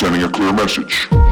sending a clear message.